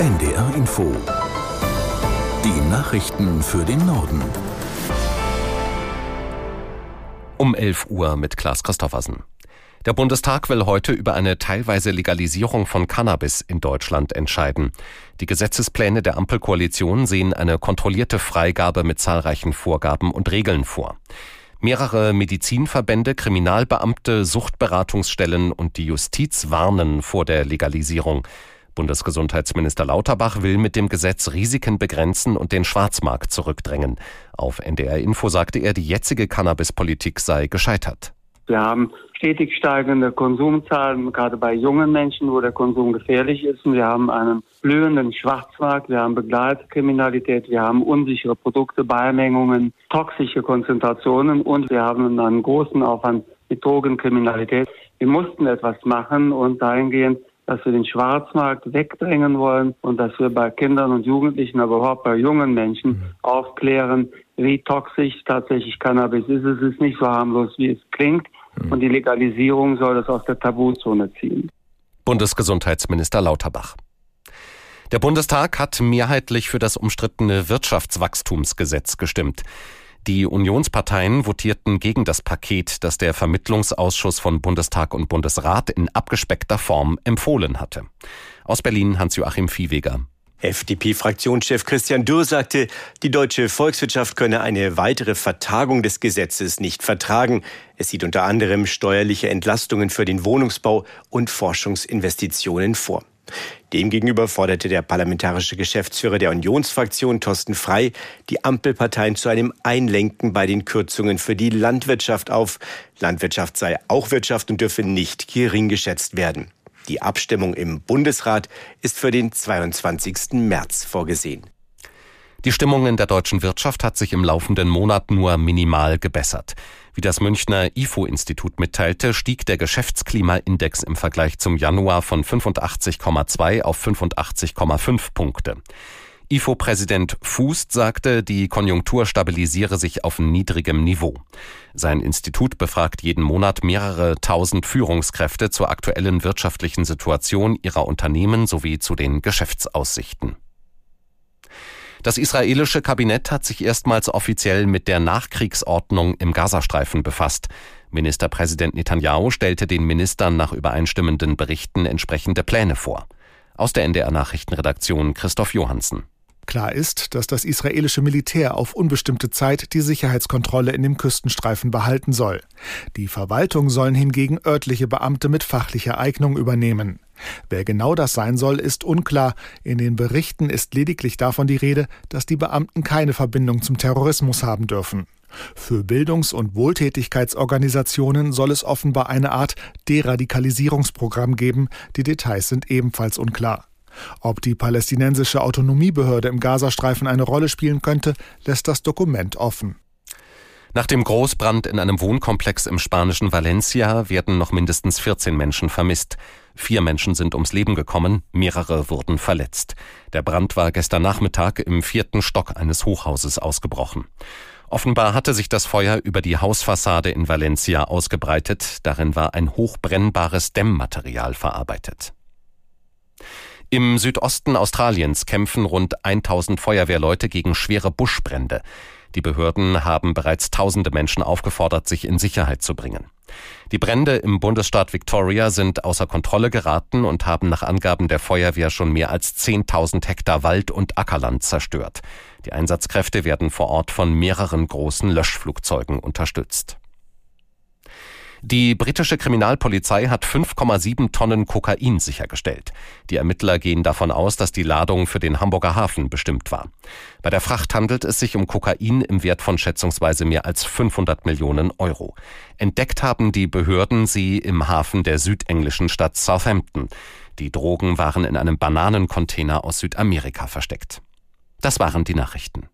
NDR Info. Die Nachrichten für den Norden. Um 11 Uhr mit Klaas Christoffersen. Der Bundestag will heute über eine teilweise Legalisierung von Cannabis in Deutschland entscheiden. Die Gesetzespläne der Ampelkoalition sehen eine kontrollierte Freigabe mit zahlreichen Vorgaben und Regeln vor. Mehrere Medizinverbände, Kriminalbeamte, Suchtberatungsstellen und die Justiz warnen vor der Legalisierung. Bundesgesundheitsminister Lauterbach will mit dem Gesetz Risiken begrenzen und den Schwarzmarkt zurückdrängen. Auf NDR Info sagte er, die jetzige Cannabispolitik sei gescheitert. Wir haben stetig steigende Konsumzahlen, gerade bei jungen Menschen, wo der Konsum gefährlich ist. Und wir haben einen blühenden Schwarzmarkt, wir haben Begleitkriminalität, wir haben unsichere Produkte, Beimengungen, toxische Konzentrationen und wir haben einen großen Aufwand mit Drogenkriminalität. Wir mussten etwas machen und dahingehend dass wir den Schwarzmarkt wegdrängen wollen und dass wir bei Kindern und Jugendlichen, aber überhaupt bei jungen Menschen mhm. aufklären, wie toxisch tatsächlich Cannabis ist. Es ist nicht so harmlos, wie es klingt. Mhm. Und die Legalisierung soll das aus der Tabuzone ziehen. Bundesgesundheitsminister Lauterbach. Der Bundestag hat mehrheitlich für das umstrittene Wirtschaftswachstumsgesetz gestimmt. Die Unionsparteien votierten gegen das Paket, das der Vermittlungsausschuss von Bundestag und Bundesrat in abgespeckter Form empfohlen hatte. Aus Berlin Hans-Joachim Viehweger. FDP-Fraktionschef Christian Dürr sagte, die deutsche Volkswirtschaft könne eine weitere Vertagung des Gesetzes nicht vertragen. Es sieht unter anderem steuerliche Entlastungen für den Wohnungsbau und Forschungsinvestitionen vor. Demgegenüber forderte der parlamentarische Geschäftsführer der Unionsfraktion Thorsten Frei die Ampelparteien zu einem Einlenken bei den Kürzungen für die Landwirtschaft auf. Landwirtschaft sei auch Wirtschaft und dürfe nicht gering geschätzt werden. Die Abstimmung im Bundesrat ist für den 22. März vorgesehen. Die Stimmung in der deutschen Wirtschaft hat sich im laufenden Monat nur minimal gebessert. Wie das Münchner IFO-Institut mitteilte, stieg der Geschäftsklimaindex im Vergleich zum Januar von 85,2 auf 85,5 Punkte. IFO-Präsident Fußt sagte, die Konjunktur stabilisiere sich auf niedrigem Niveau. Sein Institut befragt jeden Monat mehrere tausend Führungskräfte zur aktuellen wirtschaftlichen Situation ihrer Unternehmen sowie zu den Geschäftsaussichten. Das israelische Kabinett hat sich erstmals offiziell mit der Nachkriegsordnung im Gazastreifen befasst. Ministerpräsident Netanyahu stellte den Ministern nach übereinstimmenden Berichten entsprechende Pläne vor. Aus der NDR Nachrichtenredaktion Christoph Johansen. Klar ist, dass das israelische Militär auf unbestimmte Zeit die Sicherheitskontrolle in dem Küstenstreifen behalten soll. Die Verwaltung sollen hingegen örtliche Beamte mit fachlicher Eignung übernehmen. Wer genau das sein soll, ist unklar. In den Berichten ist lediglich davon die Rede, dass die Beamten keine Verbindung zum Terrorismus haben dürfen. Für Bildungs- und Wohltätigkeitsorganisationen soll es offenbar eine Art Deradikalisierungsprogramm geben. Die Details sind ebenfalls unklar. Ob die palästinensische Autonomiebehörde im Gazastreifen eine Rolle spielen könnte, lässt das Dokument offen. Nach dem Großbrand in einem Wohnkomplex im spanischen Valencia werden noch mindestens 14 Menschen vermisst. Vier Menschen sind ums Leben gekommen, mehrere wurden verletzt. Der Brand war gestern Nachmittag im vierten Stock eines Hochhauses ausgebrochen. Offenbar hatte sich das Feuer über die Hausfassade in Valencia ausgebreitet. Darin war ein hochbrennbares Dämmmaterial verarbeitet. Im Südosten Australiens kämpfen rund 1000 Feuerwehrleute gegen schwere Buschbrände. Die Behörden haben bereits tausende Menschen aufgefordert, sich in Sicherheit zu bringen. Die Brände im Bundesstaat Victoria sind außer Kontrolle geraten und haben nach Angaben der Feuerwehr schon mehr als 10.000 Hektar Wald und Ackerland zerstört. Die Einsatzkräfte werden vor Ort von mehreren großen Löschflugzeugen unterstützt. Die britische Kriminalpolizei hat 5,7 Tonnen Kokain sichergestellt. Die Ermittler gehen davon aus, dass die Ladung für den Hamburger Hafen bestimmt war. Bei der Fracht handelt es sich um Kokain im Wert von schätzungsweise mehr als 500 Millionen Euro. Entdeckt haben die Behörden sie im Hafen der südenglischen Stadt Southampton. Die Drogen waren in einem Bananencontainer aus Südamerika versteckt. Das waren die Nachrichten.